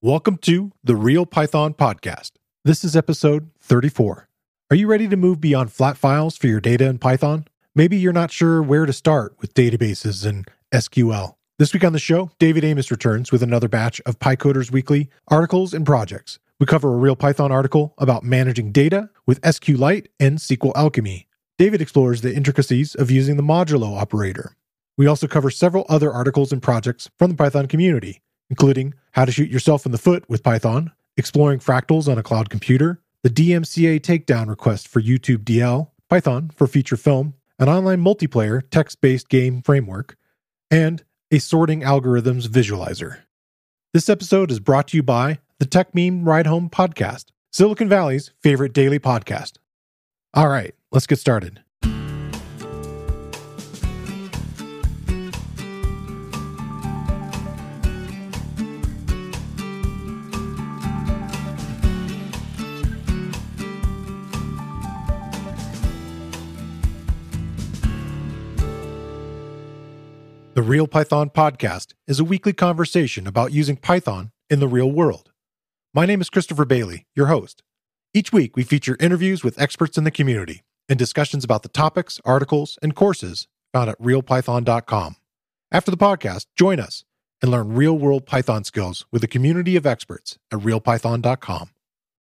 Welcome to the Real Python Podcast. This is episode 34. Are you ready to move beyond flat files for your data in Python? Maybe you're not sure where to start with databases and SQL. This week on the show, David Amos returns with another batch of PyCoders Weekly articles and projects. We cover a real Python article about managing data with SQLite and SQLAlchemy. David explores the intricacies of using the modulo operator. We also cover several other articles and projects from the Python community, including how to shoot yourself in the foot with Python, exploring fractals on a cloud computer, the DMCA takedown request for youtube-dl, Python for feature film, an online multiplayer text based game framework, and a sorting algorithms visualizer. This episode is brought to you by the Techmeme Ride Home podcast, Silicon Valley's favorite daily podcast. All right, let's get started. Real Python Podcast is a weekly conversation about using Python in the real world. My name is Christopher Bailey, your host. Each week, we feature interviews with experts in the community and discussions about the topics, articles, and courses found at realpython.com. After the podcast, join us and learn real world Python skills with a community of experts at realpython.com.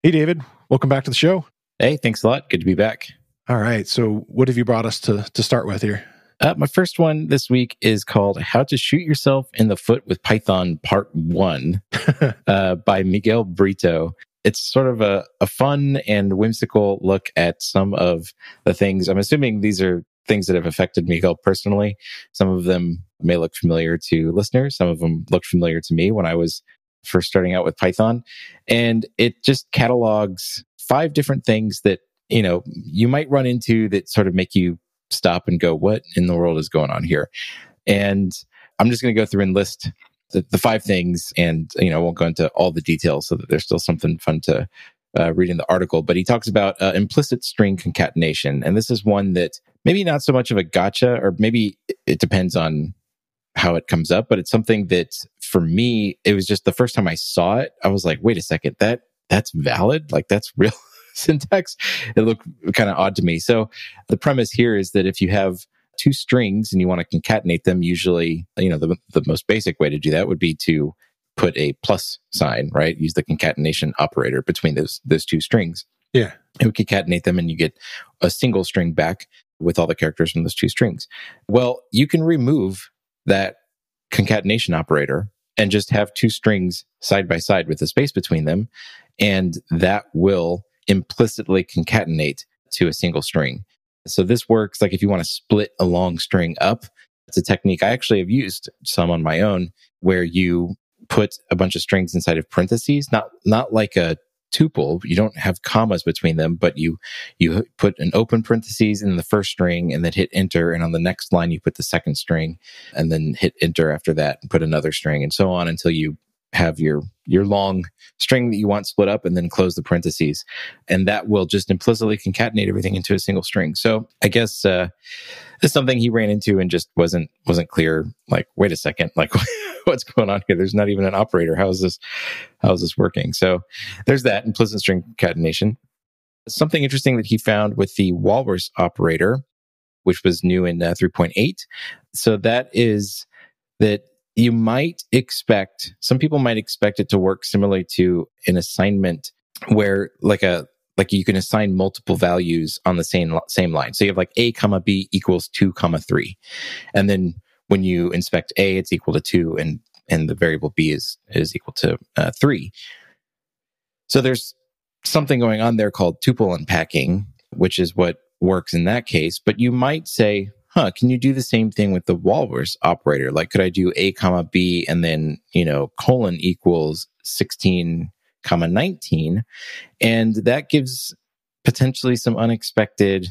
Hey, David, welcome back to the show. Hey, thanks a lot. Good to be back. All right. So, what have you brought us to, to start with here? Uh, my first one this week is called How to Shoot Yourself in the Foot with Python Part 1 uh, by Miguel Brito. It's sort of a, a fun and whimsical look at some of the things. I'm assuming these are things that have affected Miguel personally. Some of them may look familiar to listeners. Some of them looked familiar to me when I was first starting out with Python. And it just catalogs five different things that, you know, you might run into that sort of make you stop and go, what in the world is going on here? And I'm just going to go through and list the, the, five things and, you know, I won't go into all the details so that there's still something fun to uh, read in the article. But he talks about uh, implicit string concatenation. And this is one that maybe not so much of a gotcha, or maybe it depends on how it comes up, but it's something that for me, it was just the first time I saw it, I was like, wait a second, that that's valid? Like that's real syntax. It looked kind of odd to me. So the premise here is that if you have two strings and you want to concatenate them, usually, you know, the, the most basic way to do that would be to put a plus sign, right? Use the concatenation operator between those, those two strings. Yeah. And concatenate them and you get a single string back with all the characters from those two strings. Well, you can remove that concatenation operator and just have two strings side by side with a space between them. And that will implicitly concatenate to a single string. So this works like if you want to split a long string up. It's a technique I actually have used some on my own where you put a bunch of strings inside of parentheses, not, not like a tuple. You don't have commas between them, but you, you put an open parentheses in the first string and then hit enter. And on the next line, you put the second string and then hit enter after that and put another string and so on until you have your your long string that you want split up and then close the parentheses. And that will just implicitly concatenate everything into a single string. So i guess uh it's something he ran into and just wasn't wasn't clear like wait a second like what's going on here? There's not even an operator. How is this how is this working? So there's that implicit string concatenation. Something interesting that he found with the walrus operator which was new in uh, 3.8 so that is that you might expect some people might expect it to work similarly to an assignment where like a like you can assign multiple values on the same same line. So you have like a comma b equals two comma three, and then when you inspect a, it's equal to two, and and the variable b is is equal to uh, three. So there's something going on there called tuple unpacking, which is what works in that case. But you might say, huh, can you do the same thing with the walrus operator? Like, could I do a comma b and then, you know, colon equals 16 comma 19? And that gives potentially some unexpected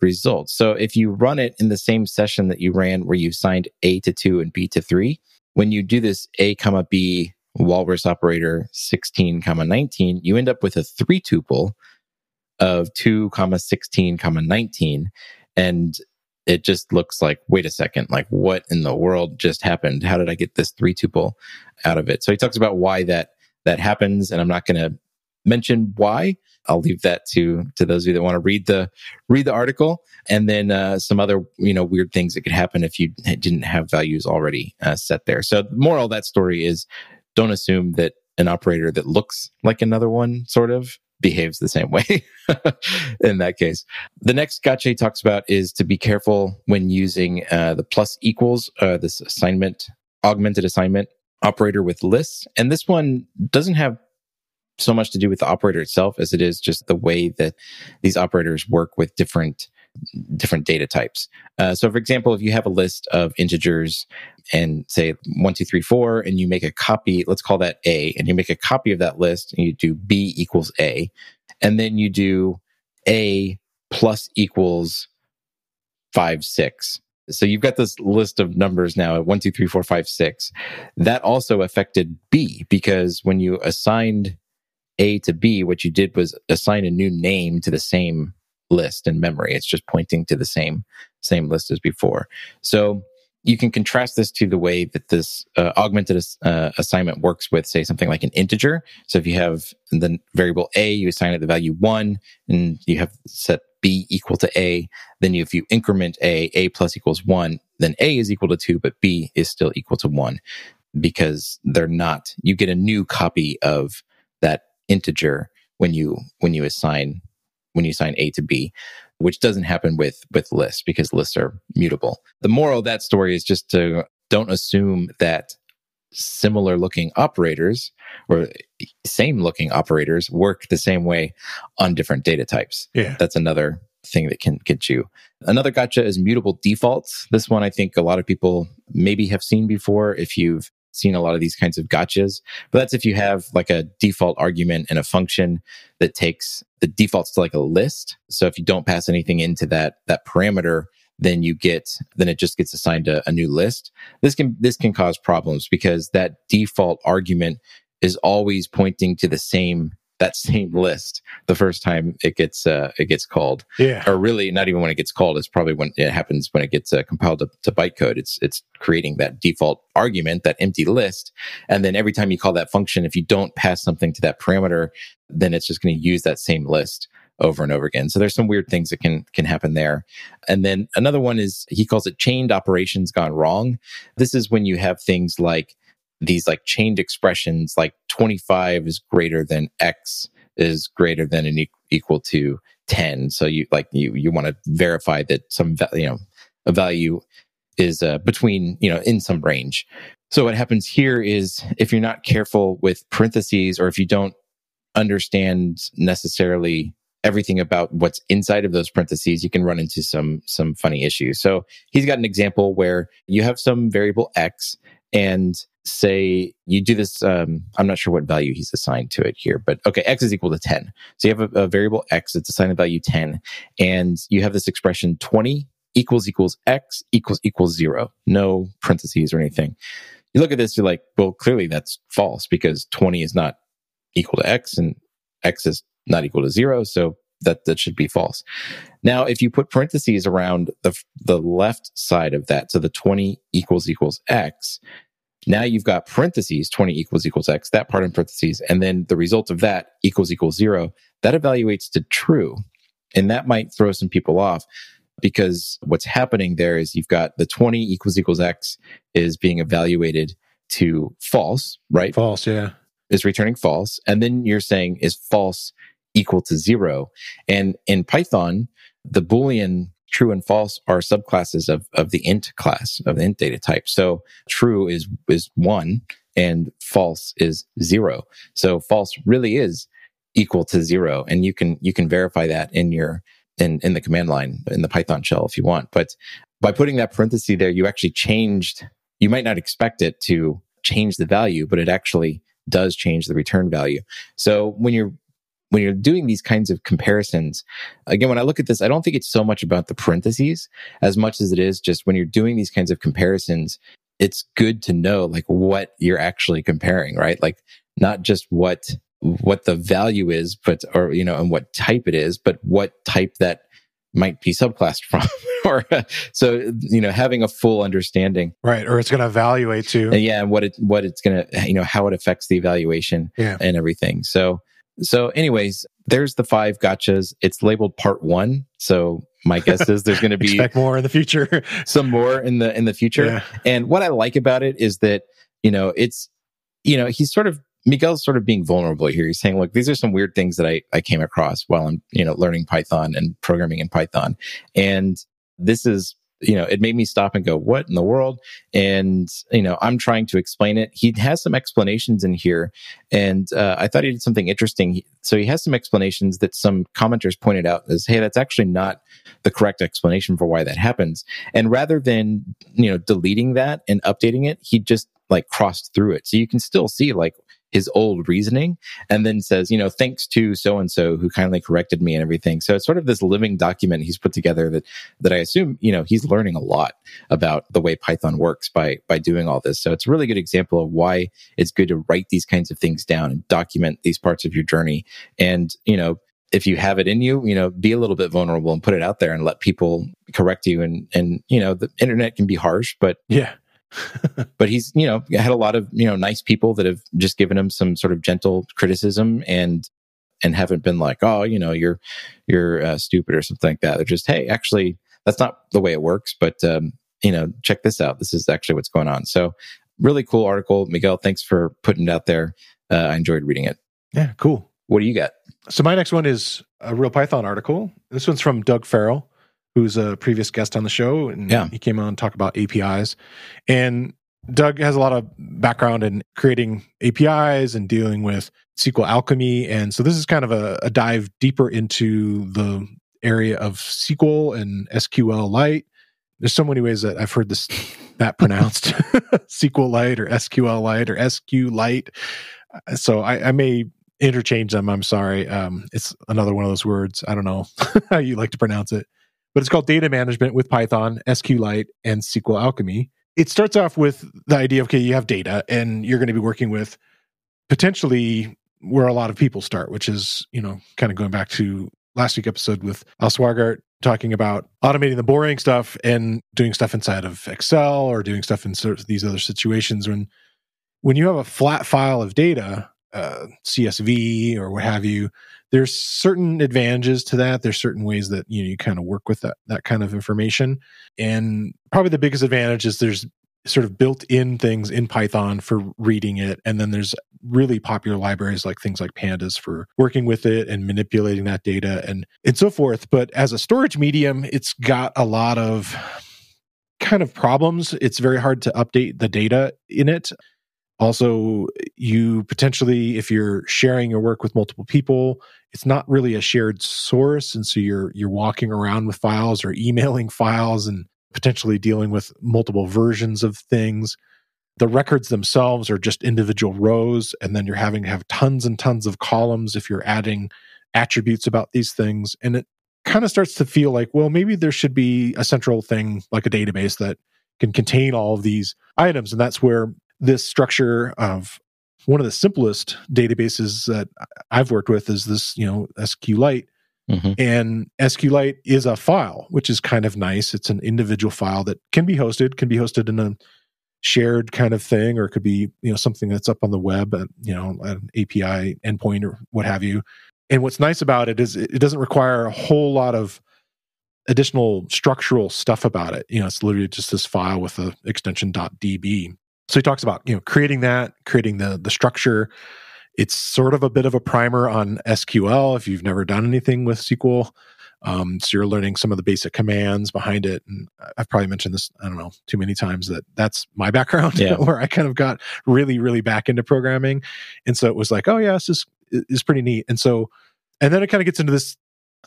results. So if you run it in the same session that you ran where you signed a to two and b to three, when you do this a comma b walrus operator 16 comma 19, you end up with a three tuple of 2 comma 16 comma 19 and it just looks like, wait a second, like what in the world just happened? How did I get this three tuple out of it? So he talks about why that that happens. And I'm not going to mention why. I'll leave that to to those of you that want to read the read the article, and then uh, some other you know weird things that could happen if you didn't have values already uh, set there. So, the moral of that story is don't assume that an operator that looks like another one sort of behaves the same way in that case. The next gotcha talks about is to be careful when using uh, the plus equals, uh, this assignment, augmented assignment operator with lists. And this one doesn't have so much to do with the operator itself as it is just the way that these operators work with different different data types. Uh, so, for example, if you have a list of integers and say one, two, three, four, and you make a copy, let's call that A, and you make a copy of that list and you do B equals A, and then you do A plus equals five, six. So you've got this list of numbers now one, two, three, four, five, six. That also affected B because when you assigned a to B, what you did was assign a new name to the same list in memory. It's just pointing to the same same list as before. So you can contrast this to the way that this uh, augmented uh, assignment works with, say, something like an integer. So if you have the variable a, you assign it the value one, and you have set b equal to a. Then if you increment a, a plus equals one, then a is equal to two, but b is still equal to one because they're not. You get a new copy of that integer when you when you assign when you assign a to b which doesn't happen with with lists because lists are mutable. The moral of that story is just to don't assume that similar looking operators or same looking operators work the same way on different data types. Yeah. That's another thing that can get you. Another gotcha is mutable defaults. This one i think a lot of people maybe have seen before. If you've seen a lot of these kinds of gotchas. But that's if you have like a default argument and a function that takes the defaults to like a list. So if you don't pass anything into that that parameter, then you get then it just gets assigned a, a new list. This can this can cause problems because that default argument is always pointing to the same that same list the first time it gets uh, it gets called. Yeah. Or really, not even when it gets called. It's probably when it happens when it gets uh, compiled to, to bytecode. It's it's creating that default argument, that empty list, and then every time you call that function, if you don't pass something to that parameter, then it's just going to use that same list over and over again. So there's some weird things that can can happen there. And then another one is he calls it chained operations gone wrong. This is when you have things like these like chained expressions like 25 is greater than x is greater than and equal to 10 so you like you you want to verify that some you know a value is uh, between you know in some range. So what happens here is if you're not careful with parentheses or if you don't understand necessarily everything about what's inside of those parentheses you can run into some some funny issues. So he's got an example where you have some variable x and say you do this um, i'm not sure what value he's assigned to it here but okay x is equal to 10 so you have a, a variable x that's assigned a value 10 and you have this expression 20 equals equals x equals equals zero. No parentheses or anything. You look at this you're like well clearly that's false because 20 is not equal to x and x is not equal to zero so that that should be false. Now if you put parentheses around the the left side of that so the 20 equals equals x now you've got parentheses 20 equals equals x, that part in parentheses, and then the result of that equals equals zero. That evaluates to true. And that might throw some people off because what's happening there is you've got the 20 equals equals x is being evaluated to false, right? False, yeah. Is returning false. And then you're saying is false equal to zero. And in Python, the Boolean true and false are subclasses of, of the int class of the int data type. So true is, is one and false is zero. So false really is equal to zero. And you can, you can verify that in your, in, in the command line in the Python shell if you want. But by putting that parenthesis there, you actually changed, you might not expect it to change the value, but it actually does change the return value. So when you're when you're doing these kinds of comparisons, again, when I look at this, I don't think it's so much about the parentheses as much as it is just when you're doing these kinds of comparisons, it's good to know like what you're actually comparing, right? Like not just what what the value is, but or you know, and what type it is, but what type that might be subclassed from, or so you know having a full understanding right or it's going to evaluate and yeah and what it what it's going to you know how it affects the evaluation yeah. and everything so so anyways there's the five gotchas it's labeled part one so my guess is there's going to be expect more in the future some more in the in the future Yeah. and what i like about it is that you know it's you know he's sort of Miguel's sort of being vulnerable here. He's saying, look, these are some weird things that I, I came across while I'm, you know, learning Python and programming in Python. And this is, you know, it made me stop and go, what in the world? And, you know, I'm trying to explain it. He has some explanations in here. And uh, I thought he did something interesting. So he has some explanations that some commenters pointed out as, hey, that's actually not the correct explanation for why that happens. And rather than, you know, deleting that and updating it, he just like crossed through it. So you can still see like his old reasoning and then says, you know, thanks to so and so who kindly corrected me and everything. So it's sort of this living document he's put together that that I assume, you know, he's learning a lot about the way Python works by by doing all this. So it's a really good example of why it's good to write these kinds of things down and document these parts of your journey. And, you know, if you have it in you, you know, be a little bit vulnerable and put it out there and let people correct you. And and you know, the internet can be harsh, but yeah but he's you know had a lot of you know nice people that have just given him some sort of gentle criticism and and haven't been like oh you know you're you're uh, stupid or something like that. They're just hey actually that's not the way it works but um, you know check this out. This is actually what's going on. So really cool article. Miguel thanks for putting it out there. Uh, i enjoyed reading it. Yeah cool. What do you got? So my next one is a real Python article. This one's from Doug Farrell, who's a previous guest on the show, and Yeah. he came on to talk about APIs. And Doug has a lot of background in creating APIs and dealing with SQLAlchemy, and so this is kind of a, a dive deeper into the area of SQL and SQLite. There's so many ways that I've heard this that pronounced SQLite or SQL Lite or SQLite. Uh, So I, I may interchange them. I'm sorry. Um, it's another one of those words. I don't know how you like to pronounce it, but it's called data management with Python, SQLite, and SQLAlchemy. It starts off with the idea of okay, you have data, and you're going to be working with potentially where a lot of people start, which is you know kind of going back to last week episode with Al Sweigart talking about automating the boring stuff and doing stuff inside of Excel or doing stuff in sort of these other situations when when you have a flat file of data uh, CSV or what have you, there's certain advantages to that. There's certain ways that you know you kind of work with that that kind of information, and probably the biggest advantage is there's sort of built-in things in Python for reading it, and then there's really popular libraries like things like Pandas for working with it and manipulating that data and and so forth. But as a storage medium, it's got a lot of kind of problems. It's very hard to update the data in it also you potentially if you're sharing your work with multiple people it's not really a shared source. And so you're you're walking around with files or emailing files and potentially dealing with multiple versions of things. The records themselves are just individual rows and then you're having to have tons and tons of columns if you're adding attributes about these things. And it kind of starts to feel like well maybe there should be a central thing like a database that can contain all of these items. And that's where this structure of one of the simplest databases that I've worked with is this, you know, SQLite. Mhm. And SQLite is a file, which is kind of nice. It's an individual file that can be hosted, can be hosted in a shared kind of thing, or it could be, you know, something that's up on the web, at, you know, an API endpoint or what have you. And what's nice about it is it doesn't require a whole lot of additional structural stuff about it. You know, it's literally just this file with a extension .db. So he talks about, you know, creating that, creating the the structure. It's sort of a bit of a primer on SQL if you've never done anything with SQL. Um, so you're learning some of the basic commands behind it. And I've probably mentioned this, I don't know, too many times that that's my background Yeah. where I kind of got really, really back into programming. And so it was like, oh yeah, this is, is pretty neat. And so, and then it kind of gets into this,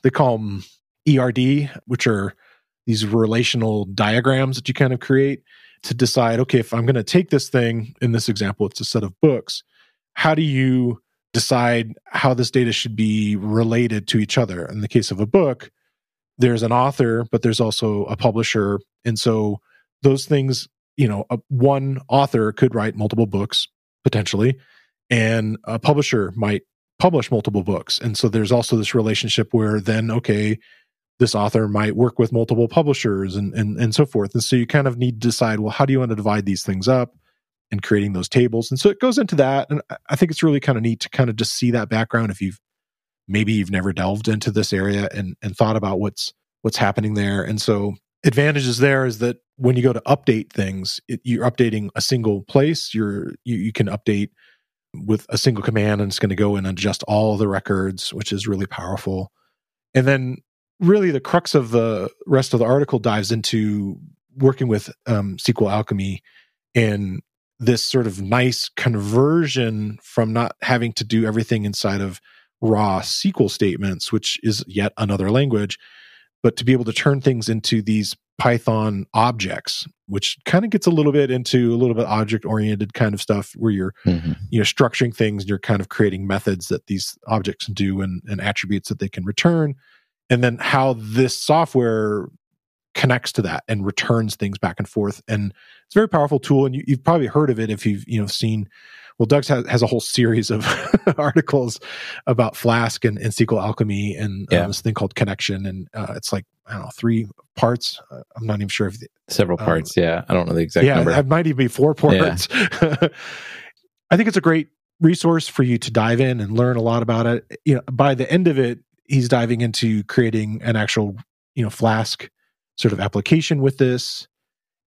they call them ERD, which are these relational diagrams that you kind of create to decide, okay, if I'm going to take this thing, in this example, it's a set of books, how do you decide how this data should be related to each other? In the case of a book, there's an author, but there's also a publisher. And so those things, you know, a, one author could write multiple books potentially, and a publisher might publish multiple books. And so there's also this relationship where then, okay, this author might work with multiple publishers and, and and so forth. And so you kind of need to decide, well, how do you want to divide these things up and creating those tables? And so it goes into that. And I think it's really kind of neat to kind of just see that background if you've maybe you've never delved into this area and and thought about what's what's happening there. And so advantages there is that when you go to update things, it, you're updating a single place. You're you, you can update with a single command and it's going to go and adjust all the records, which is really powerful. And then really the crux of the rest of the article dives into working with um, SQLAlchemy and this sort of nice conversion from not having to do everything inside of raw SQL statements, which is yet another language, but to be able to turn things into these Python objects, which kind of gets a little bit into a little bit object oriented kind of stuff where you're mm-hmm. you know structuring things and you're kind of creating methods that these objects do and, and attributes that they can return and then how this software connects to that and returns things back and forth and it's a very powerful tool and you, have probably heard of it if you've you know seen well doug has, has a whole series of articles about flask and, and SQLAlchemy and uh, yeah. um, this thing called connection and uh, it's like i don't know three parts uh, i'm not even sure if the, several um, parts yeah i don't know the exact yeah number. it might even be four parts yeah. i think it's a great resource for you to dive in and learn a lot about it you know by the end of it he's diving into creating an actual, you know, Flask sort of application with this.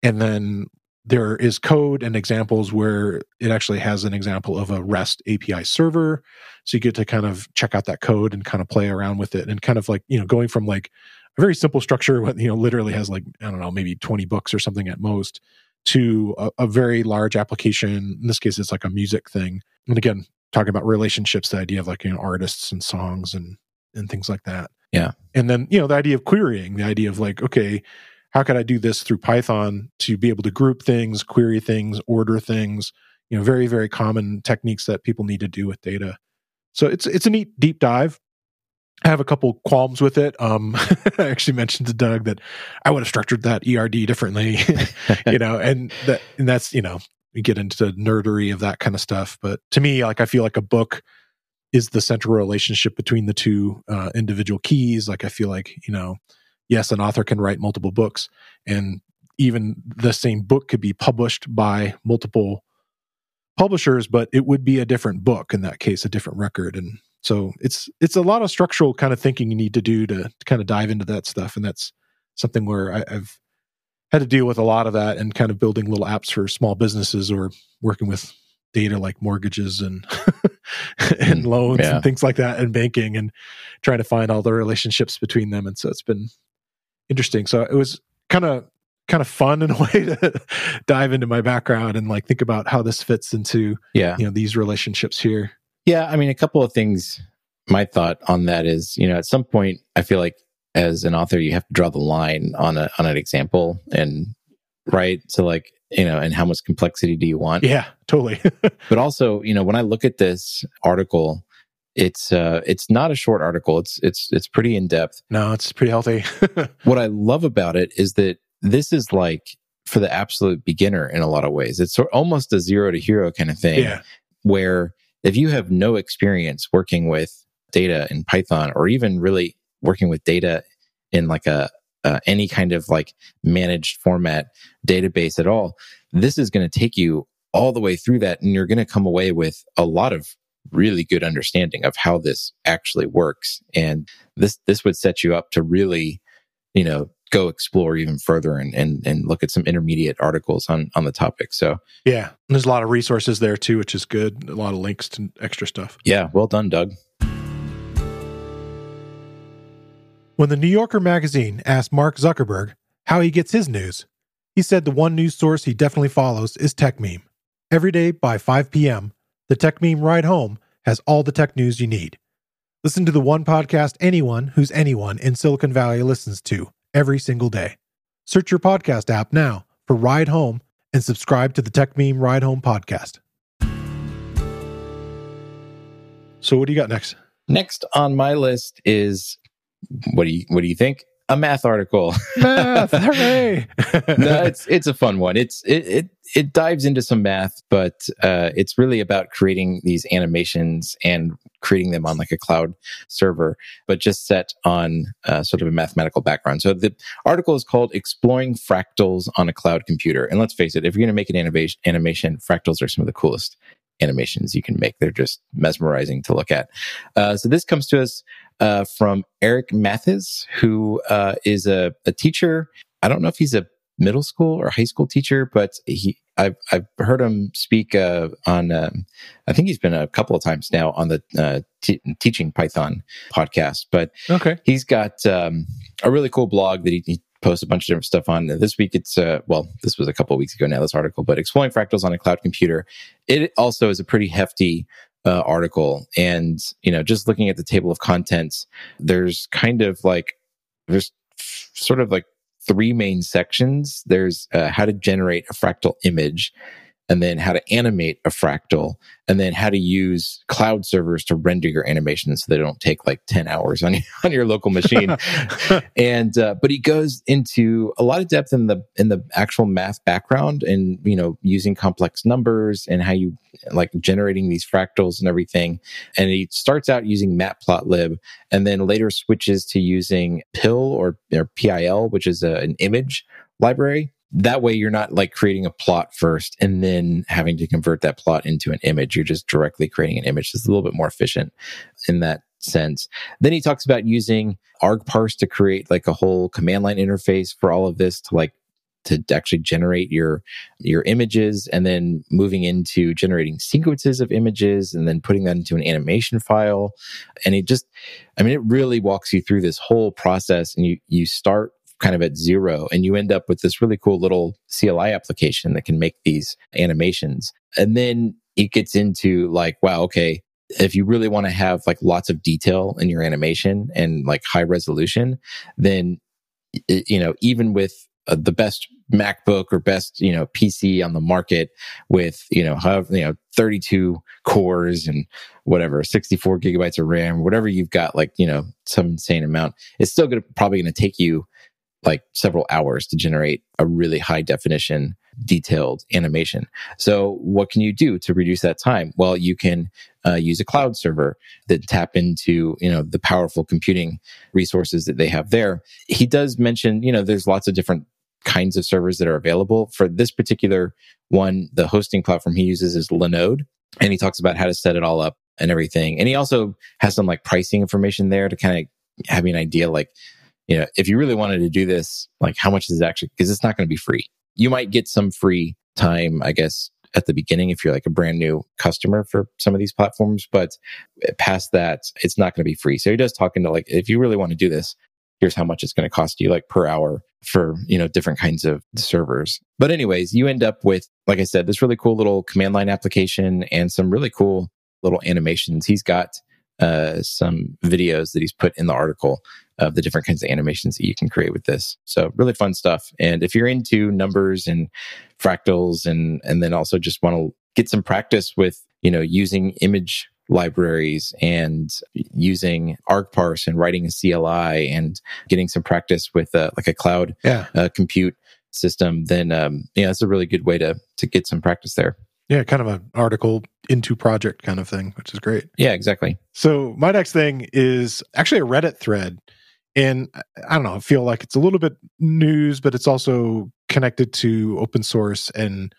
And then there is code and examples where it actually has an example of a REST API server. So you get to kind of check out that code and kind of play around with it and kind of like, you know, going from like a very simple structure, what, you know, literally has like, I don't know, maybe 20 books or something at most to a, a very large application. In this case, it's like a music thing. And again, talking about relationships, the idea of like, you know, artists and songs and and things like that. Yeah. And then, you know, the idea of querying, the idea of like, okay, how could I do this through Python to be able to group things, query things, order things, you know, very, very common techniques that people need to do with data. So it's it's a neat deep dive. I have a couple qualms with it. Um, I actually mentioned to Doug that I would have structured that ERD differently, you know, and that and that's you know we get into nerdery of that kind of stuff. But to me, like I feel like a book is the central relationship between the two uh, individual keys. Like I feel like you know, yes, an author can write multiple books, and even the same book could be published by multiple publishers, but it would be a different book in that case, a different record. And so it's it's a lot of structural kind of thinking you need to do to, to kind of dive into that stuff, and that's something where I, I've had to deal with a lot of that and kind of building little apps for small businesses or working with data like mortgages and and loans yeah. and things like that and banking and trying to find all the relationships between them. And so it's been interesting. So it was kind of kind of fun in a way to dive into my background and like think about how this fits into yeah. you know these relationships here. Yeah i mean a couple of things my thought on that is you know at some point i feel like as an author you have to draw the line on a on an example and right so like you know, and how much complexity do you want? Yeah, totally. but also, you know, when I look at this article, it's uh it's not a short article. It's it's it's pretty in depth. No, it's pretty healthy. what I love about it is that this is like for the absolute beginner in a lot of ways. It's almost a zero to hero kind of thing. Yeah. Where if you have no experience working with data in Python or even really working with data in like a, uh, any kind of like managed format database at all, this is going to take you all the way through that. And you're going to come away with a lot of really good understanding of how this actually works. And this, this would set you up to really, you know, go explore even further and, and, and look at some intermediate articles on, on the topic. So yeah, there's a lot of resources there too, which is good. A lot of links to extra stuff. Yeah. Well done, Doug. When the New Yorker magazine asked Mark Zuckerberg how he gets his news, he said the one news source he definitely follows is Techmeme. Every day by 5 p.m., the Techmeme Ride Home has all the tech news you need. Listen to the one podcast anyone who's anyone in Silicon Valley listens to every single day. Search your podcast app now for Ride Home and subscribe to the Techmeme Ride Home podcast. So, what do you got next? Next on my list is what do you what do you think? a math article. Math, hooray! no, it's it's a fun one. It's it it it dives into some math, but uh, it's really about creating these animations and creating them on like a cloud server, but just set on uh, sort of a mathematical background. So the article is called "Exploring Fractals on a Cloud Computer." And let's face it, if you're going to make an animation, animation, fractals are some of the coolest animations you can make. They're just mesmerizing to look at. Uh, so this comes to us uh, from Eric Matthes, who uh, is a, a teacher. I don't know if he's a middle school or high school teacher, but he I've I've heard him speak uh, on. Um, I think he's been a couple of times now on the uh, t- teaching Python podcast. But okay, he's got um, a really cool blog that he, he, posts a bunch of different stuff on. This week, it's uh, well, this was a couple weeks ago now. This article, but exploring fractals on a cloud computer. It also is a pretty hefty uh, article. And, you know, just looking at the table of contents, there's kind of like, there's sort of like three main sections. There's uh, how to generate a fractal image and then how to animate a fractal, and then how to use cloud servers to render your animations so they don't take like 10 hours on, your, on your local machine. and, uh, but he goes into a lot of depth in the, in the actual math background and, you know, using complex numbers and how you like generating these fractals and everything. And he starts out using matplotlib and then later switches to using PIL or, or PIL, which is a, an image library that way you're not like creating a plot first and then having to convert that plot into an image. You're just directly creating an image it's a little bit more efficient in that sense. Then he talks about using argparse to create like a whole command line interface for all of this to like to actually generate your your images and then moving into generating sequences of images and then putting that into an animation file. And it just i mean it really walks you through this whole process and you you start kind of at zero and you end up with this really cool little CLI application that can make these animations. And then it gets into like, wow, okay, if you really want to have like lots of detail in your animation and like high resolution, then, you know, even with uh, the best MacBook or best, you know, PC on the market with, you know, have, you know, 32 cores and whatever, 64 gigabytes of RAM, whatever you've got, like, you know, some insane amount, it's still going to probably going to take you like several hours to generate a really high definition detailed animation. So what can you do to reduce that time? Well, you can uh, use a cloud server that tap into, you know, the powerful computing resources that they have there. He does mention, you know, there's lots of different kinds of servers that are available. For this particular one, the hosting platform he uses is Linode, and he talks about how to set it all up and everything. And he also has some like pricing information there to kind of have an idea like you know, if you really wanted to do this, like how much is it actually, because it's not going to be free. You might get some free time, I guess, at the beginning if you're like a brand new customer for some of these platforms, but past that, it's not going to be free. So he does talk into like, if you really want to do this, here's how much it's going to cost you like per hour for, you know, different kinds of servers. But anyways, you end up with, like I said, this really cool little command line application and some really cool little animations. He's got uh, some videos that he's put in the article of the different kinds of animations that you can create with this. So really fun stuff. And if you're into numbers and fractals and and then also just want to get some practice with, you know, using image libraries and using argparse and writing a CLI and getting some practice with uh, like a cloud yeah. uh, compute system, then um, yeah, it's a really good way to to get some practice there. Yeah, kind of an article into project kind of thing, which is great. Yeah, exactly. So my next thing is actually a Reddit thread and I don't know, I feel like it's a little bit news, but it's also connected to open source and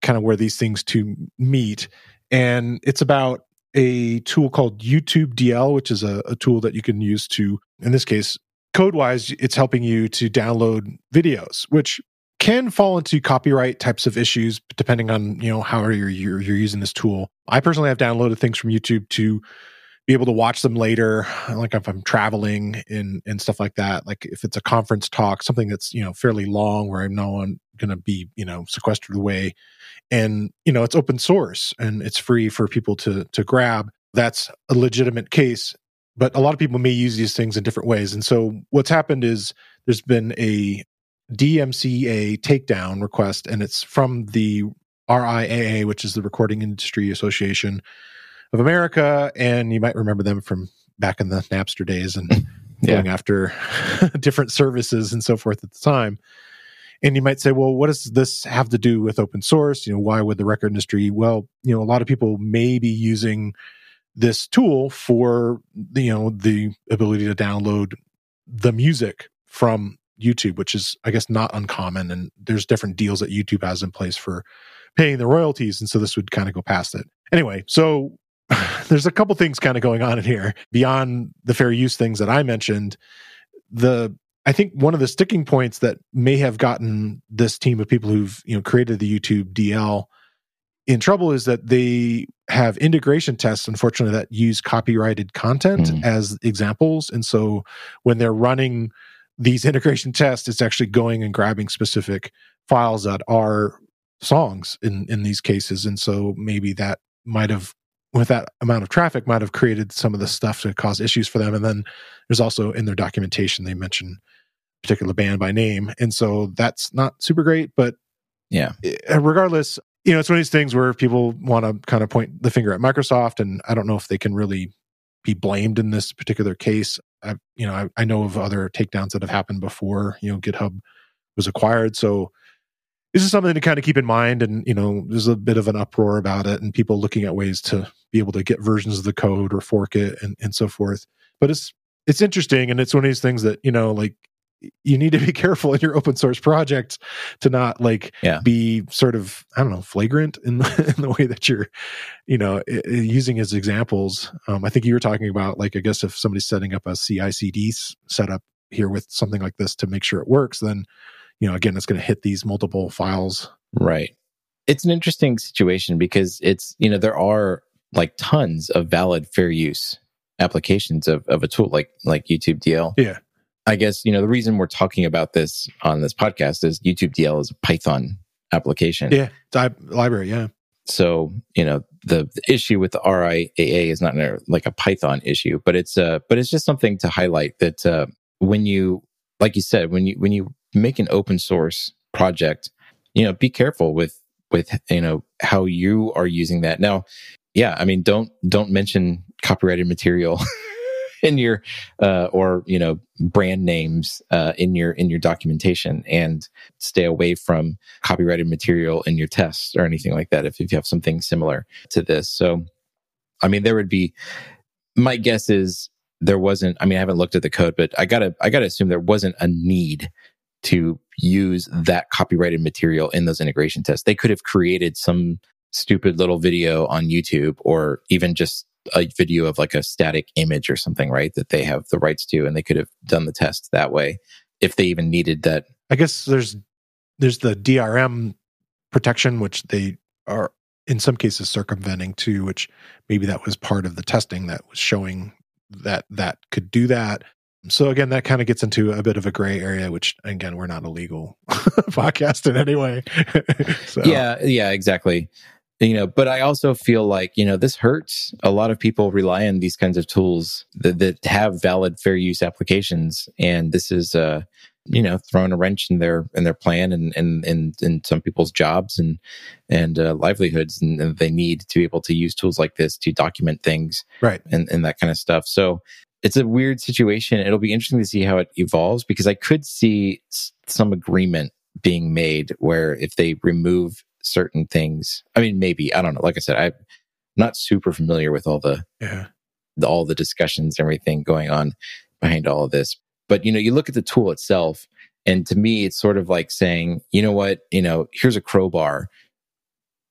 kind of where these things to meet. And it's about a tool called youtube-dl, which is a, a tool that you can use to, in this case, code wise, it's helping you to download videos, which can fall into copyright types of issues depending on you know how you're, you're, you're using this tool. I personally have downloaded things from YouTube to be able to watch them later, like if I'm traveling and and stuff like that. Like if it's a conference talk, something that's you know fairly long, where I'm going to be you know sequestered away, and you know it's open source and it's free for people to to grab. That's a legitimate case, but a lot of people may use these things in different ways. And so what's happened is there's been a DMCA takedown request, and it's from the RIAA, which is the Recording Industry Association of America, and you might remember them from back in the Napster days and yeah. going after different services and so forth at the time. And you might say, well, what does this have to do with open source? You know, why would the record industry? Well, you know, a lot of people may be using this tool for you know the ability to download the music from YouTube, which is I guess not uncommon. And there's different deals that YouTube has in place for paying the royalties, and so this would kind of go past it. Anyway, so there's a couple things kind of going on in here beyond the fair use things that I mentioned. The I think one of the sticking points that may have gotten this team of people who've you know created the youtube-dl in trouble is that they have integration tests, unfortunately, that use copyrighted content mm. as examples. And so when they're running these integration tests, it's actually going and grabbing specific files that are songs in in these cases. And so maybe that might have with that amount of traffic might have created some of the stuff to cause issues for them. And then there's also in their documentation they mention particular band by name. And so that's not super great, but yeah. Eh, regardless, you know, it's one of these things where people want to kind of point the finger at Microsoft, and I don't know if they can really be blamed in this particular case. I, you know, I, I know of other takedowns that have happened before. You know, GitHub was acquired, so this is something to kind of keep in mind. And you know, there's a bit of an uproar about it, and people looking at ways to be able to get versions of the code or fork it, and and so forth. But it's it's interesting, and it's one of these things that you know, like you need to be careful in your open source projects to not like yeah. be sort of I don't know flagrant in the, in the way that you're you know using as examples. Um, I think you were talking about like I guess if somebody's setting up a CI/CD setup here with something like this to make sure it works, then you know again it's going to hit these multiple files. Right. It's an interesting situation because it's you know there are like tons of valid fair use applications of, of a tool like like youtube-dl. Yeah. I guess, you know, the reason we're talking about this on this podcast is youtube-dl is a Python application. Yeah. It's library. Yeah. So, you know, the, the issue with the RIAA is not like a Python issue, but it's, uh, but it's just something to highlight that, uh, when you, like you said, when you, when you make an open source project, you know, be careful with, with, you know, how you are using that. Now, yeah, I mean, don't, don't mention copyrighted material in your uh, or you know brand names uh, in your in your documentation and stay away from copyrighted material in your tests or anything like that if, if you have something similar to this so i mean there would be my guess is there wasn't i mean i haven't looked at the code but i gotta i gotta assume there wasn't a need to use that copyrighted material in those integration tests they could have created some stupid little video on youtube or even just a video of like a static image or something, right? That they have the rights to, and they could have done the test that way if they even needed that. I guess there's there's the DRM protection, which they are in some cases circumventing too, which maybe that was part of the testing that was showing that that could do that. So again, that kind of gets into a bit of a gray area, which again, we're not a legal podcast in any way. so. Yeah, yeah, exactly you know but i also feel like you know this hurts a lot of people rely on these kinds of tools that, that have valid fair use applications and this is uh you know throwing a wrench in their in their plan and and and in some people's jobs and and uh, livelihoods and, and, they need to be able to use tools like this to document things right and and that kind of stuff so it's a weird situation it'll be interesting to see how it evolves because i could see some agreement being made where if they remove certain things. I mean, maybe I don't know. Like I said, I'm not super familiar with all the, yeah. the all the discussions, and everything going on behind all of this. But you know, you look at the tool itself, and to me, it's sort of like saying, you know what, you know, here's a crowbar.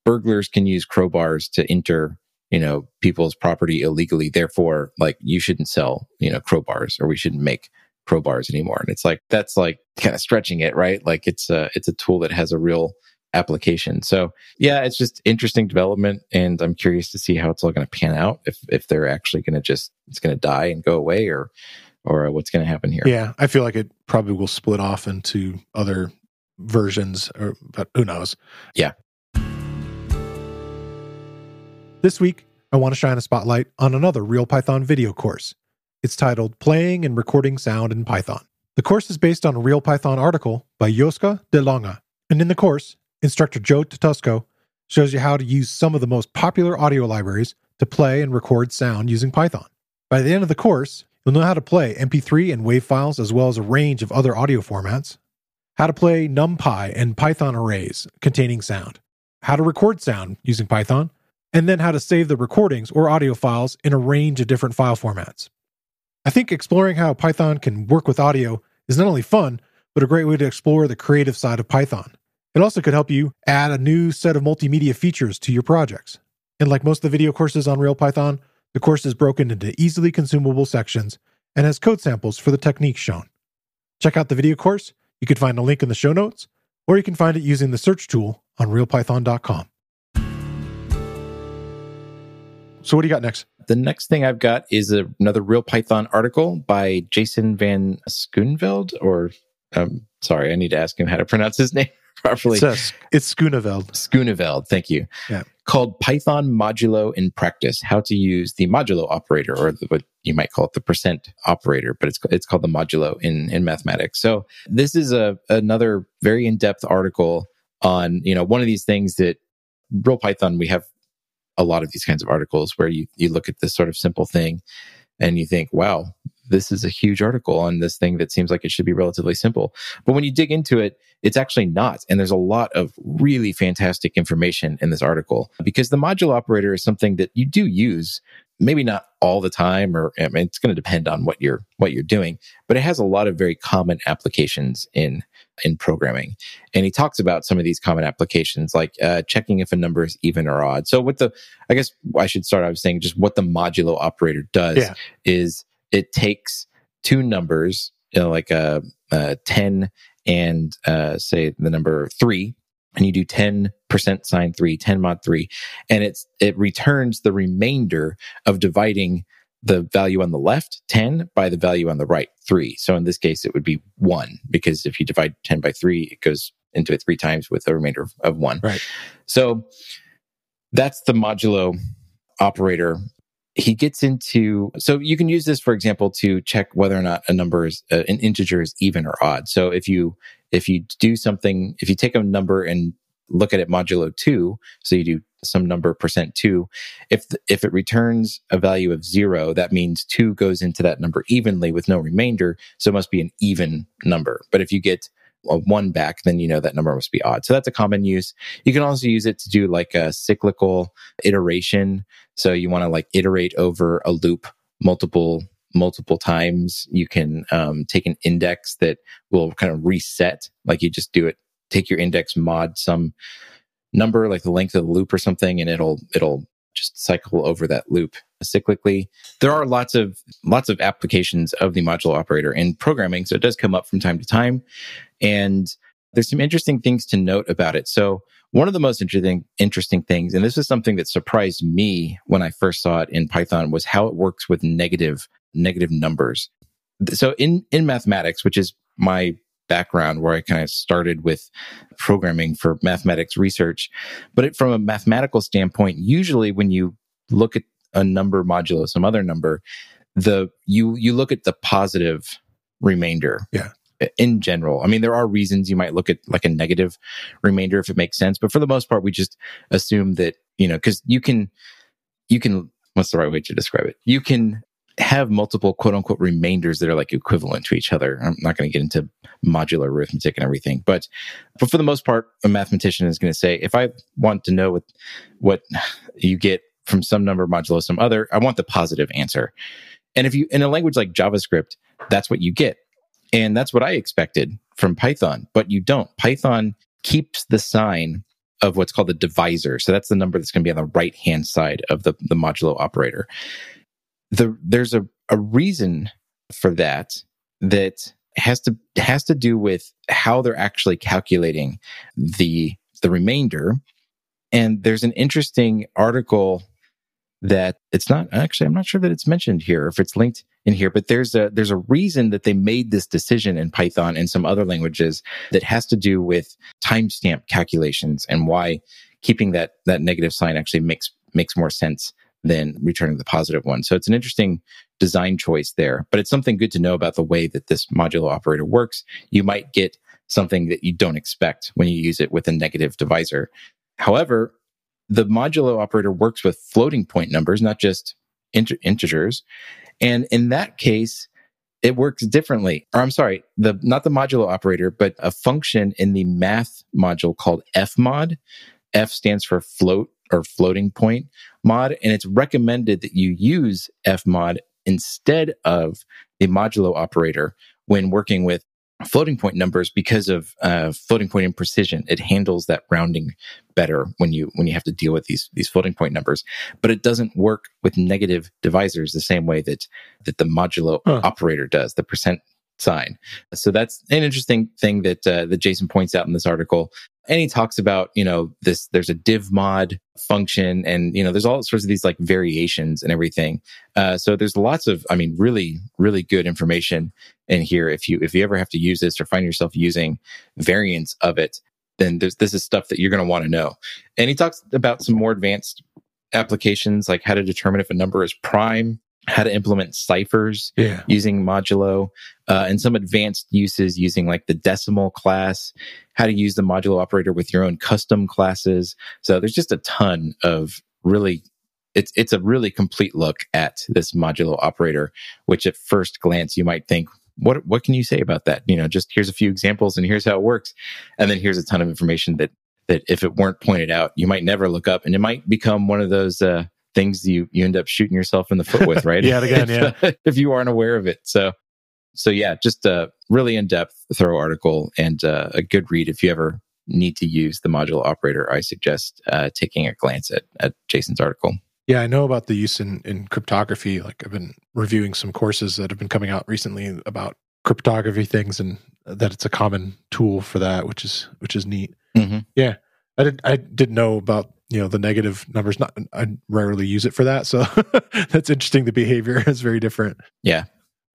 Burglars can use crowbars to enter you know people's property illegally therefore like you shouldn't sell you know crowbars or we shouldn't make crowbars anymore and it's like that's like kind of stretching it right like it's a it's a tool that has a real application. So yeah, it's just interesting development, and I'm curious to see how it's all going to pan out. If if they're actually going to just it's going to die and go away, or or what's going to happen here. Yeah, I feel like it probably will split off into other versions, or but who knows? Yeah. This week, I want to shine a spotlight on another Real Python video course. It's titled Playing and Recording Sound in Python. The course is based on a Real Python article by Joska de Langen. And in the course, Instructor Joe Tatusko shows you how to use some of the most popular audio libraries to play and record sound using Python. By the end of the course, you'll know how to play MP3 and WAV files as well as a range of other audio formats, how to play NumPy and Python arrays containing sound, how to record sound using Python, and then how to save the recordings or audio files in a range of different file formats. I think exploring how Python can work with audio is not only fun, but a great way to explore the creative side of Python. It also could help you add a new set of multimedia features to your projects. And like most of the video courses on Real Python, the course is broken into easily consumable sections and has code samples for the techniques shown. Check out the video course. You can find a link in the show notes, or you can find it using the search tool on realpython.com. So, what do you got next? The next thing I've got is a, another Real Python article by Jason Van Schooneveld, or um, sorry, I need to ask him how to pronounce his name properly. It says, it's Schooneveld. Schooneveld, thank you. Yeah. Called Python Modulo in Practice: How to Use the Modulo Operator, or the, what you might call it the percent operator, but it's it's called the modulo in in mathematics. So this is a another very in depth article on you know one of these things that real Python we have a lot of these kinds of articles where you you look at this sort of simple thing and you think, wow, this is a huge article on this thing that seems like it should be relatively simple. But when you dig into it, it's actually not. And there's a lot of really fantastic information in this article because the modulo operator is something that you do use maybe not all the time or I mean, it's going to depend on what you're what you're doing but it has a lot of very common applications in in programming and he talks about some of these common applications like uh, checking if a number is even or odd so what the i guess i should start out saying just what the modulo operator does yeah. is it takes two numbers you know, like a, a 10 and uh, say the number 3 and you do 10% sign 3, 10 mod 3, and it's it returns the remainder of dividing the value on the left, 10, by the value on the right, 3. So in this case, it would be 1, because if you divide 10 by 3, it goes into it three times with a remainder of, of 1. Right. So that's the modulo operator. He gets into, so you can use this, for example, to check whether or not a number is, uh, an integer is even or odd. So if you if you do something, if you take a number and look at it modulo two, so you do some number percent two, if if it returns a value of zero, that means two goes into that number evenly with no remainder, so it must be an even number. But if you get a one back, then you know that number must be odd. So that's a common use. You can also use it to do like a cyclical iteration. So you want to like iterate over a loop multiple multiple times. You can um, take an index that will kind of reset, like you just do it, take your index mod some number, like the length of the loop or something, and it'll it'll just cycle over that loop cyclically. There are lots of lots of applications of the modulo operator in programming, so it does come up from time to time, and there's some interesting things to note about it. So one of the most interesting interesting things, and this is something that surprised me when I first saw it in Python, was how it works with negative negative numbers. So in, in mathematics, which is my background where I kind of started with programming for mathematics research. But it, from a mathematical standpoint, usually when you look at a number modulo some other number, the you you look at the positive remainder. Yeah. In general, I mean, there are reasons you might look at like a negative remainder if it makes sense, but for the most part, we just assume that you know because you can you can what's the right way to describe it? You can have multiple quote unquote remainders that are like equivalent to each other. I'm not going to get into modular arithmetic and everything, but, but for the most part, a mathematician is going to say, if I want to know what, what you get from some number modulo some other, I want the positive answer. And if you, in a language like JavaScript, that's what you get. And that's what I expected from Python, but you don't. Python keeps the sign of what's called the divisor. So that's the number that's going to be on the right hand side of the, the modulo operator the there's a, a reason for that that has to has to do with how they're actually calculating the the remainder. And there's an interesting article that it's not actually i'm not sure that it's mentioned here if it's linked in here but there's a there's a reason that they made this decision in python and some other languages that has to do with timestamp calculations and why keeping that that negative sign actually makes makes more sense than returning the positive one. So it's an interesting design choice there, but it's something good to know about the way that this modulo operator works. You might get something that you don't expect when you use it with a negative divisor. However, the modulo operator works with floating point numbers, not just inter- integers. And in that case, it works differently. Or I'm sorry, the not the modulo operator, but a function in the math module called fmod. F stands for float or floating point mod, and it's recommended that you use fmod instead of the modulo operator when working with floating point numbers because of uh, floating point imprecision. It handles that rounding better when you when you have to deal with these these floating point numbers. But it doesn't work with negative divisors the same way that that the modulo huh. operator does. The percent sign. So that's an interesting thing that uh, that Jason points out in this article. And he talks about, you know, this there's a divmod function and you know, there's all sorts of these like variations and everything. Uh, so there's lots of, I mean, really, really good information in here. If you if you ever have to use this or find yourself using variants of it, then there's this is stuff that you're gonna want to know. And he talks about some more advanced applications like how to determine if a number is prime how to implement ciphers yeah. using modulo uh, and some advanced uses using like the decimal class how to use the modulo operator with your own custom classes. So there's just a ton of really it's it's a really complete look at this modulo operator which at first glance you might think what what can you say about that? You know just here's a few examples and here's how it works. And then here's a ton of information that that if it weren't pointed out you might never look up and it might become one of those uh, things you you end up shooting yourself in the foot with, right? yeah, again, yeah. if, if you aren't aware of it. So so yeah, just a really in depth, thorough article and uh, a good read if you ever need to use the modulo operator. I suggest uh, taking a glance at at Jason's article. Yeah, I know about the use in, in cryptography. Like I've been reviewing some courses that have been coming out recently about cryptography things, and that it's a common tool for that, which is which is neat. Mm-hmm. Yeah, I did I didn't know about you know the negative numbers not i rarely use it for that. So that's interesting. The behavior is very different. Yeah.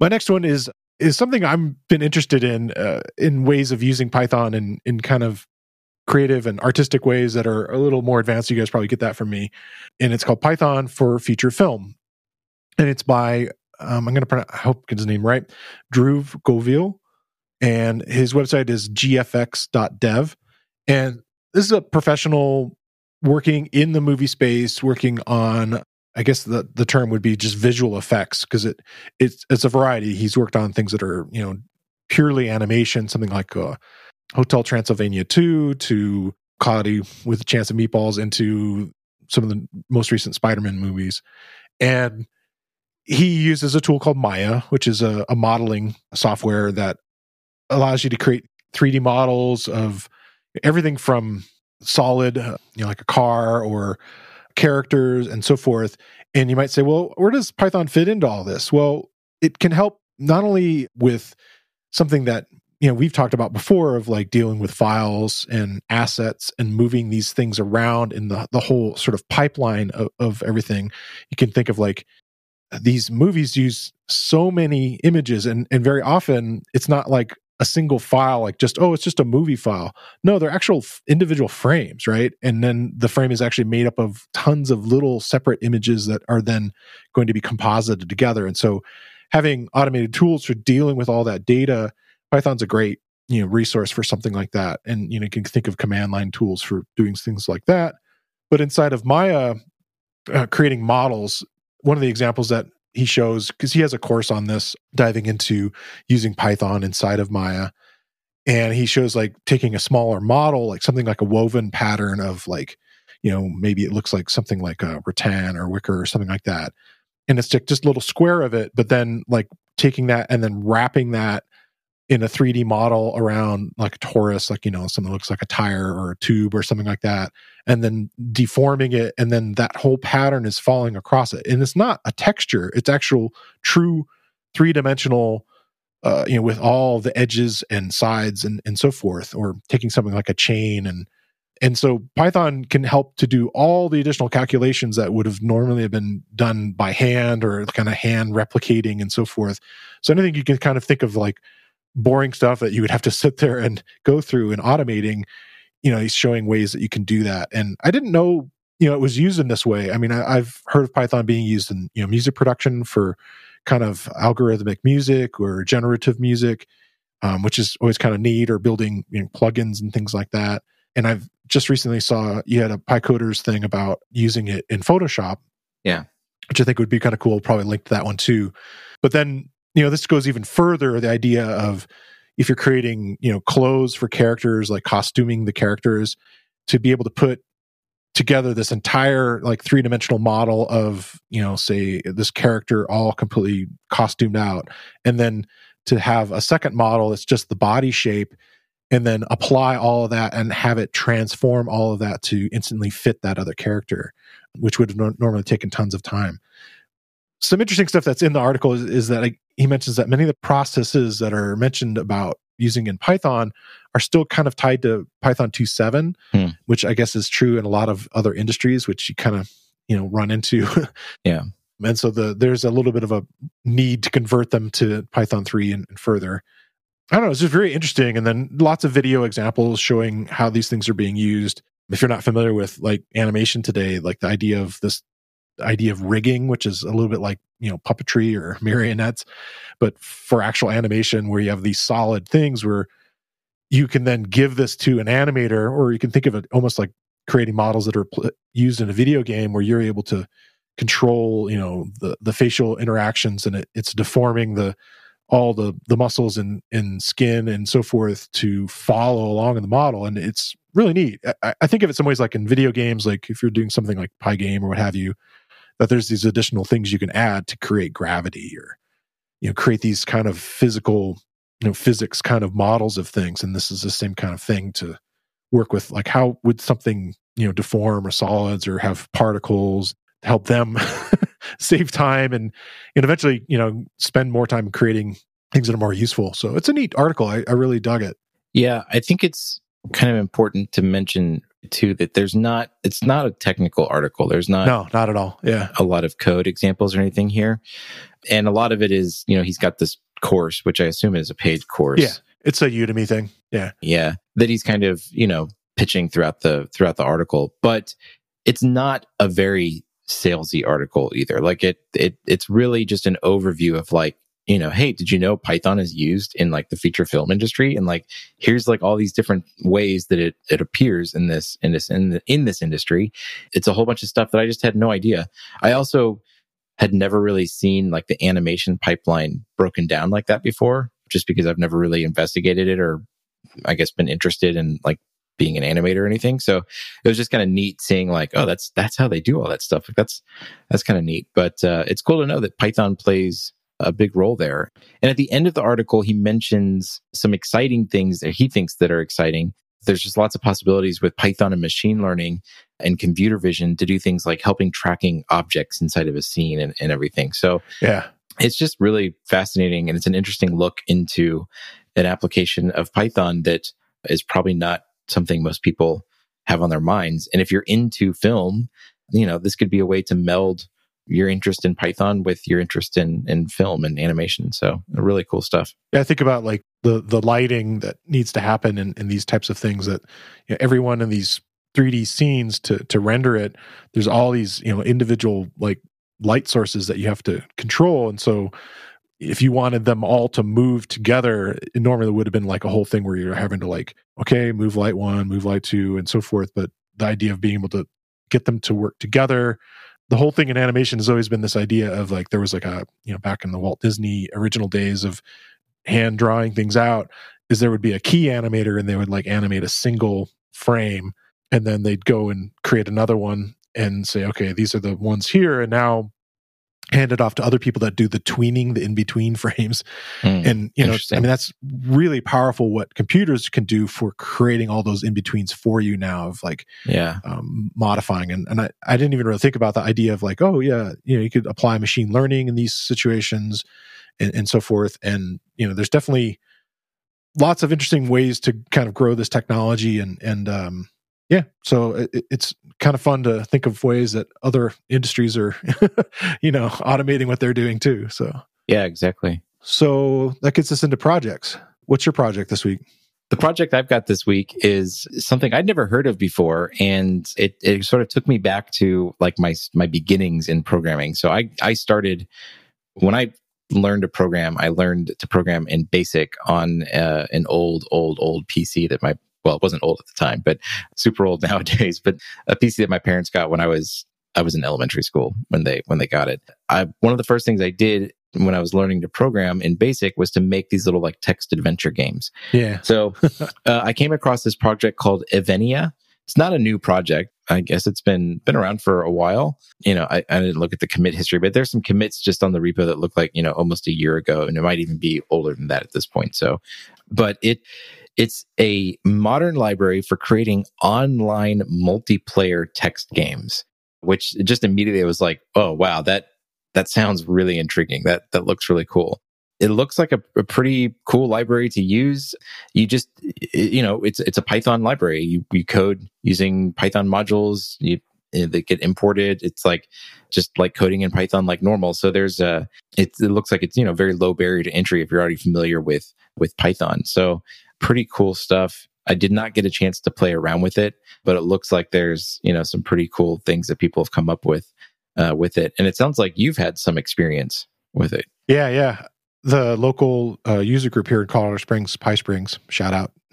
My next one is is something i've been interested in uh, in ways of using python in in kind of creative and artistic ways that are a little more advanced. You guys probably get that from me. And it's called python for feature film. And it's by um, i'm going to pronounce i hope get his name right Dhruv Govil and his website is gfx.dev and this is a professional working in the movie space, working on I guess the the term would be just visual effects because it it's it's a variety. He's worked on things that are you know purely animation, something like uh, Hotel Transylvania two to Cloudy with a Chance of Meatballs into some of the most recent Spider-Man movies, and he uses a tool called Maya, which is a, a modeling software that allows you to create 3D models of everything from solid, uh, you know, like a car or characters and so forth. And you might say, well, where does Python fit into all this? Well, it can help not only with something that you know we've talked about before of like dealing with files and assets and moving these things around in the the whole sort of pipeline of, of everything you can think of like these movies use so many images and and very often it's not like a single file like just oh it's just a movie file. No they're actual f- individual frames right? And then the frame is actually made up of tons of little separate images that are then going to be composited together. And so having automated tools for dealing with all that data python's a great you know resource for something like that. And you know you can think of command line tools for doing things like that. But inside of maya uh, creating models one of the examples that he shows because he has a course on this diving into using python inside of maya. And he shows like taking a smaller model like something like a woven pattern of like you know maybe it looks like something like a rattan or wicker or something like that. And it's just a little square of it but then like taking that and then wrapping that in a 3D model around like a torus, like, you know, something that looks like a tire or a tube or something like that, and then deforming it. And then that whole pattern is falling across it. And it's not a texture, it's actual true three dimensional, uh, you know, with all the edges and sides and, and so forth, or taking something like a chain and, and so Python can help to do all the additional calculations that would have normally have been done by hand or kind of hand replicating and so forth. So anything you can kind of think of like boring stuff that you would have to sit there and go through and automating you know he's showing ways that you can do that and i didn't know you know it was used in this way i mean I, have heard of python being used in you know music production for kind of algorithmic music or generative music um, which is always kind of neat or building you know, plugins and things like that and i've just recently saw you had a pycoders thing about using it in photoshop yeah which I think would be kind of cool. Probably link to that one too. But then, you know, this goes even further the idea of if you're creating, you know, clothes for characters, like costuming the characters, to be able to put together this entire like three dimensional model of, you know, say this character all completely costumed out. And then to have a second model that's just the body shape and then apply all of that and have it transform all of that to instantly fit that other character, which would have no- normally taken tons of time. Some interesting stuff that's in the article is, is that like, he mentions that many of the processes that are mentioned about using in Python are still kind of tied to Python 2.7, hmm. which I guess is true in a lot of other industries, which you kind of you know run into. yeah. And so the there's a little bit of a need to convert them to Python 3 and, and further. I don't know, it's just very interesting. And then lots of video examples showing how these things are being used. If you're not familiar with like animation today, like the idea of this idea of rigging, which is a little bit like, you know, puppetry or marionettes, but for actual animation where you have these solid things where you can then give this to an animator, or you can think of it almost like creating models that are pl- used in a video game where you're able to control, you know, the, the facial interactions and it, it's deforming the, all the the muscles and and skin and so forth to follow along in the model. And it's really neat. I, I, think of it some ways like in video games like if you're doing something like pie Pygame or what have you that there's these additional things you can add to create gravity or you know create these kind of physical you know physics kind of models of things and this is the same kind of thing to work with like how would something you know deform or solids or have particles help them save time and and eventually you know spend more time creating things that are more useful. So it's a neat article. I, I really dug it. Yeah i think it's kind of important to mention too that there's not it's not a technical article. There's not no not at all. Yeah. a lot of code examples or anything here. And a lot of it is you know he's got this course which i assume is a paid course. Yeah. It's a udemy thing. Yeah. Yeah. That he's kind of you know pitching throughout the throughout the article. But it's not a very salesy article either. Like it, it, it's really just an overview of like, you know, hey, did you know Python is used in like the feature film industry? And like, here's like all these different ways that it, it appears in this, in this, in, the, in this industry. It's a whole bunch of stuff that I just had no idea. I also had never really seen like the animation pipeline broken down like that before, just because I've never really investigated it or I guess been interested in like being an animator or anything. So it was just kind of neat seeing like, oh, that's that's how they do all that stuff. Like that's that's kind of neat. But uh, it's cool to know that Python plays a big role there. And at the end of the article, he mentions some exciting things that he thinks that are exciting. There's just lots of possibilities with Python and machine learning and computer vision to do things like helping tracking objects inside of a scene and, and everything. So yeah, it's just really fascinating and it's an interesting look into an application of Python that is probably not something most people have on their minds. And if you're into film, you know, this could be a way to meld your interest in Python with your interest in in film and animation. So really cool stuff. Yeah, I think about like the the lighting that needs to happen in, in these types of things that you know, everyone in these 3D scenes to to render it, there's all these, you know, individual like light sources that you have to control. And so if you wanted them all to move together, it normally would have been like a whole thing where you're having to like, okay, move light one, move light two, and so forth. But the idea of being able to get them to work together, the whole thing in animation has always been this idea of like there was like a, you know, back in the Walt Disney original days of hand drawing things out, is there would be a key animator and they would like animate a single frame and then they'd go and create another one and say, okay, these are the ones here. And now hand it off to other people that do the tweening, the in between frames. Mm, and, you know, I mean, that's really powerful what computers can do for creating all those in betweens for you now of like, yeah, um, modifying. And, and I, I didn't even really think about the idea of like, oh, yeah, you know, you could apply machine learning in these situations and, and so forth. And, you know, there's definitely lots of interesting ways to kind of grow this technology and, and, um, yeah so it, it's kind of fun to think of ways that other industries are you know automating what they're doing too so yeah exactly so that gets us into projects what's your project this week the project I've got this week is something I'd never heard of before, and it, it sort of took me back to like my my beginnings in programming. So I I started when I learned to program. I learned to program in BASIC on uh, an old old old PC that my well, it wasn't old at the time, but super old nowadays. But a PC that my parents got when I was I was in elementary school when they when they got it. I one of the first things I did when I was learning to program in BASIC was to make these little like text adventure games. Yeah. So uh, I came across this project called Evennia. It's not a new project. I guess it's been been around for a while. You know, I, I didn't look at the commit history, but there's some commits just on the repo that look like you know almost a year ago, and it might even be older than that at this point. So, but it it's a modern library for creating online multiplayer text games, which just immediately was like, oh wow, that that sounds really intriguing. That that looks really cool. It looks like a, a, pretty cool library to use. You just, you know, it's it's a Python library. You, you code using Python modules. You eh, they get imported. It's like just like coding in Python like normal. So there's a it, it looks like it's you know very low barrier to entry if you're already familiar with with Python. So pretty cool stuff. I did not get a chance to play around with it, but it looks like there's you know some pretty cool things that people have come up with uh, with it. And it sounds like you've had some experience with it. Yeah, yeah. The local uh, user group here in Colorado Springs, PySprings, shout out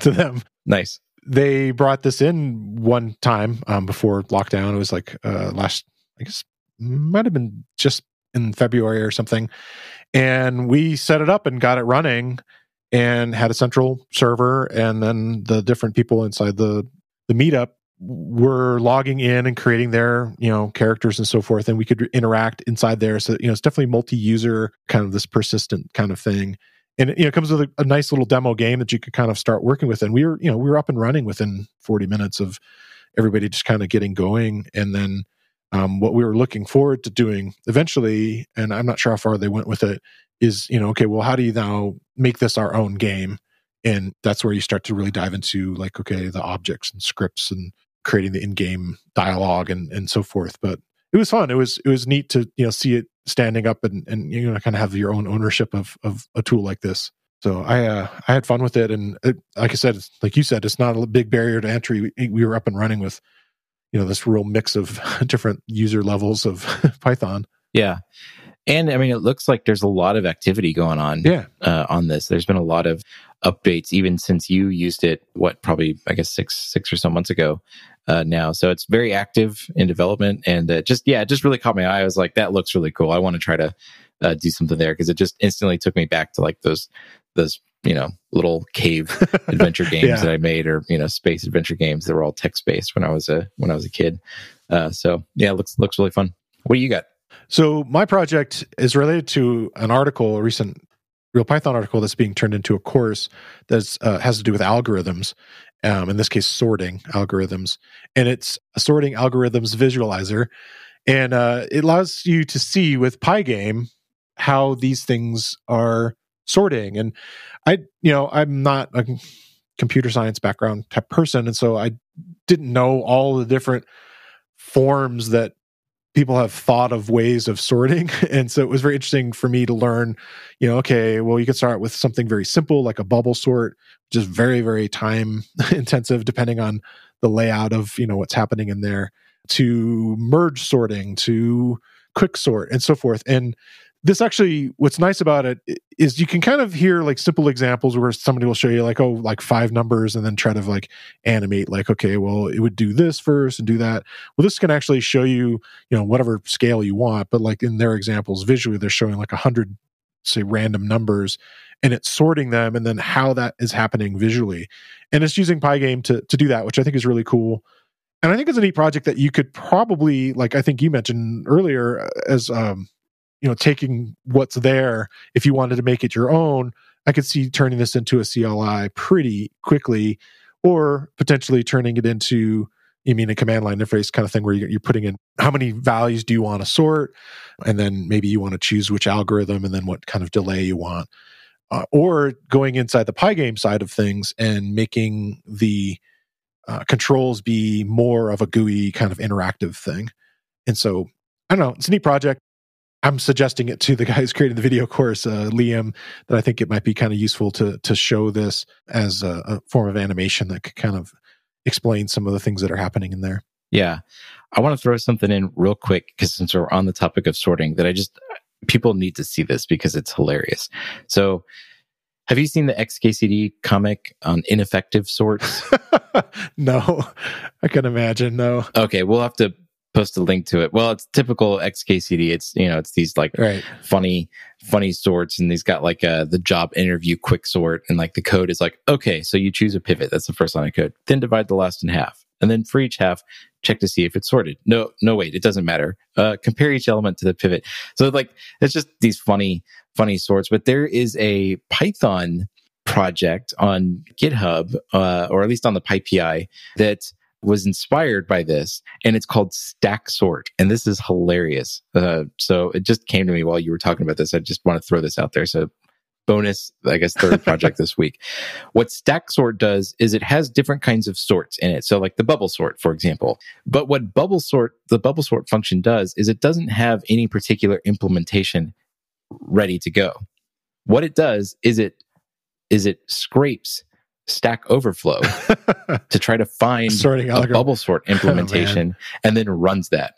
to them. Nice. They brought this in one time um, before lockdown. It was like uh, last, I guess, might have been just in February or something. And we set it up and got it running and had a central server. And then the different people inside the, the meetup were logging in and creating their you know characters and so forth and we could interact inside there. So you know it's definitely multi-user kind of this persistent kind of thing. And you know it comes with a, a, nice little demo game that you could kind of start working with. And we were you know we were up and running within 40 minutes of everybody just kind of getting going. And then um, what we were looking forward to doing eventually and i'm not sure how far they went with it is you know okay well how do you now make this our own game and that's where you start to really dive into like okay the objects and scripts and creating the in-game dialogue and and so forth. But it was fun. It was it was neat to you know see it standing up and and you know kind of have your own ownership of of a tool like this. So I uh, I had fun with it, and it, like I said, like you said, it's not a big barrier to entry. We, we were up and running with you know this real mix of different user levels of Python. Yeah, and I mean, it looks like there's a lot of activity going on. Yeah. Uh, on this, there's been a lot of updates even since you used it. What probably I guess six six or so months ago uh, now. So it's very active in development, and uh, just yeah, it just really caught my eye. I was like, that looks really cool. I want to try to uh, do something there because it just instantly took me back to like those those you know little cave adventure games yeah. that I made, or you know space adventure games that were all text based when I was a when I was a kid. Uh, so yeah, it looks looks really fun. What do you got? So my project is related to an article, a recent Real Python article that's being turned into a course that uh, has to do with algorithms. Um, in this case, sorting algorithms, and it's a sorting algorithms visualizer, and uh, it allows you to see with Pygame how these things are sorting. And I, you know, I'm not a computer science background type person, and so I didn't know all the different forms that people have thought of ways of sorting. And so it was very interesting for me to learn you know okay well you could start with something very simple like a bubble sort just very very time intensive depending on the layout of you know what's happening in there to merge sorting to quick sort and so forth. And this actually what's nice about it is you can kind of hear like simple examples where somebody will show you like oh like five numbers and then try to like animate like okay well it would do this first and do that. Well this can actually show you you know whatever scale you want but like in their examples visually they're showing like a hundred say random numbers and it's sorting them and then how that is happening visually. And it's using pygame to, to do that which i think is really cool. And i think it's a neat project that you could probably like i think you mentioned earlier as um you know taking what's there if you wanted to make it your own i could see turning this into a cli pretty quickly or potentially turning it into you mean a command line interface kind of thing where you're putting in how many values do you want to sort? And then maybe you want to choose which algorithm and then what kind of delay you want. Uh, or going inside the pygame side of things and making the uh, controls be more of a GUI kind of interactive thing. And so i don't know it's a neat project I'm suggesting it to the guy who's creating the video course, uh, Liam, that I think it might be kind of useful to to show this as a, a, form of animation that could kind of explain some of the things that are happening in there. Yeah, I want to throw something in real quick because since we're on the topic of sorting, that I just people need to see this because it's hilarious. So, have you seen the XKCD comic on ineffective sorts? no, I can imagine. No. Okay, we'll have to post a link to it. Well, it's typical XKCD. It's you know, it's these like Right. funny, funny sorts, and he's got like a the job interview quick sort, and like the code is like, okay, so you choose a pivot. That's the first line of code. Then divide the last in half, and then for each half, check to see if it's sorted. No, no, wait, it doesn't matter. Uh, compare each element to the pivot. So like, it's just these funny, funny sorts. But there is a Python project on GitHub, uh, or at least on the PyPI, that was inspired by this, and it's called Stack Sort, and this is hilarious. Uh, so it just came to me while you were talking about this. I just want to throw this out there. So bonus, I guess, third project this week. What Stack Sort does is it has different kinds of sorts in it. So like the bubble sort, for example. But what bubble sort, the bubble sort function does is it doesn't have any particular implementation ready to go. What it does is it is it scrapes Stack Overflow to try to find Sorting a algorithm. bubble sort oh, implementation and then runs that.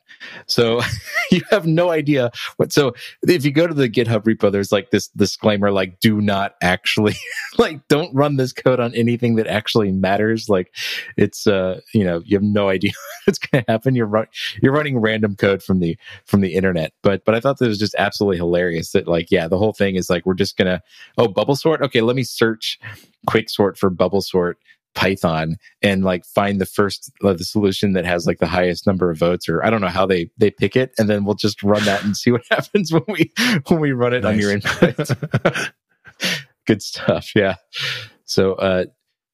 So you have no idea what. So if you go to the GitHub repo, there's like this disclaimer, like do not actually, like don't run this code on anything that actually matters. Like it's, uh, you know, you have no idea what's going to happen. You're you're running random code from the from the internet. But but I thought that was just absolutely hilarious. That like yeah, the whole thing is like we're just gonna oh bubble sort. Okay, let me search quick sort for bubble sort python and like find the first uh, the solution that has like the highest number of votes or i don't know how they they pick it and then we'll just run that and see what happens when we when we run it on your input good stuff yeah. So uh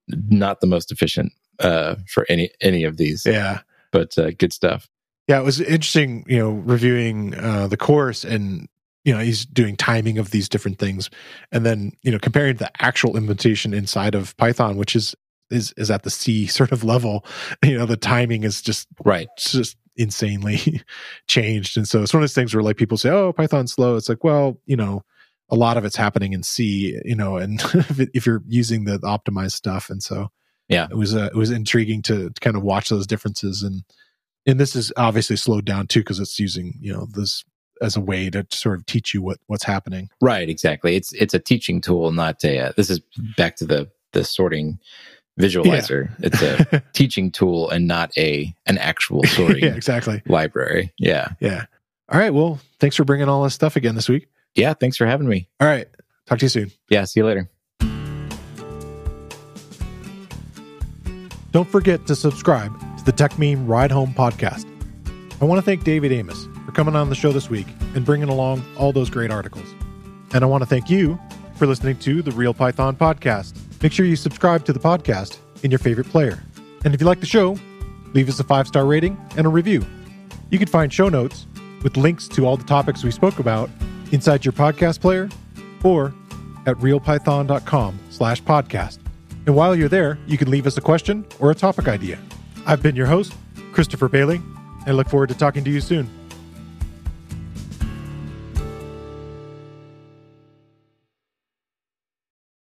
not the most efficient uh for any any of these. Yeah. but uh, good stuff. Yeah, it was interesting, you know, reviewing uh, the course and you know he's doing timing of these different things, and then you know comparing the actual implementation inside of Python, which is is is at the C sort of level. You know, the timing is just right it's just insanely changed, and so it's one of those things where like people say, "Oh, Python's slow." It's like, well, you know, a lot of it's happening in C, you know, and if, if you're using the optimized stuff, and so Yeah. it was uh, it was intriguing to, to kind of watch those differences and and this is obviously slowed down too because it's using you know this as a way to sort of teach you what what's happening Right, exactly. It's it's a teaching tool, not a. Uh, this is back to the the sorting visualizer. It's a teaching tool and not a an actual sorting yeah exactly library. Yeah, yeah all right well thanks for bringing all this stuff again this week yeah. Thanks for having me. all right talk to you soon Yeah, see you later. don't forget to subscribe to the Techmeme Ride Home podcast i want to thank david amos for coming on the show this week and bringing along all those great articles and i want to thank you for listening to the real python podcast make sure you subscribe to the podcast in your favorite player and if you like the show leave us a five star rating and a review you can find show notes with links to all the topics we spoke about inside your podcast player or at realpython.com slash podcast. And while you're there, you can leave us a question or a topic idea. I've been your host, Christopher Bailey, and I look forward to talking to you soon.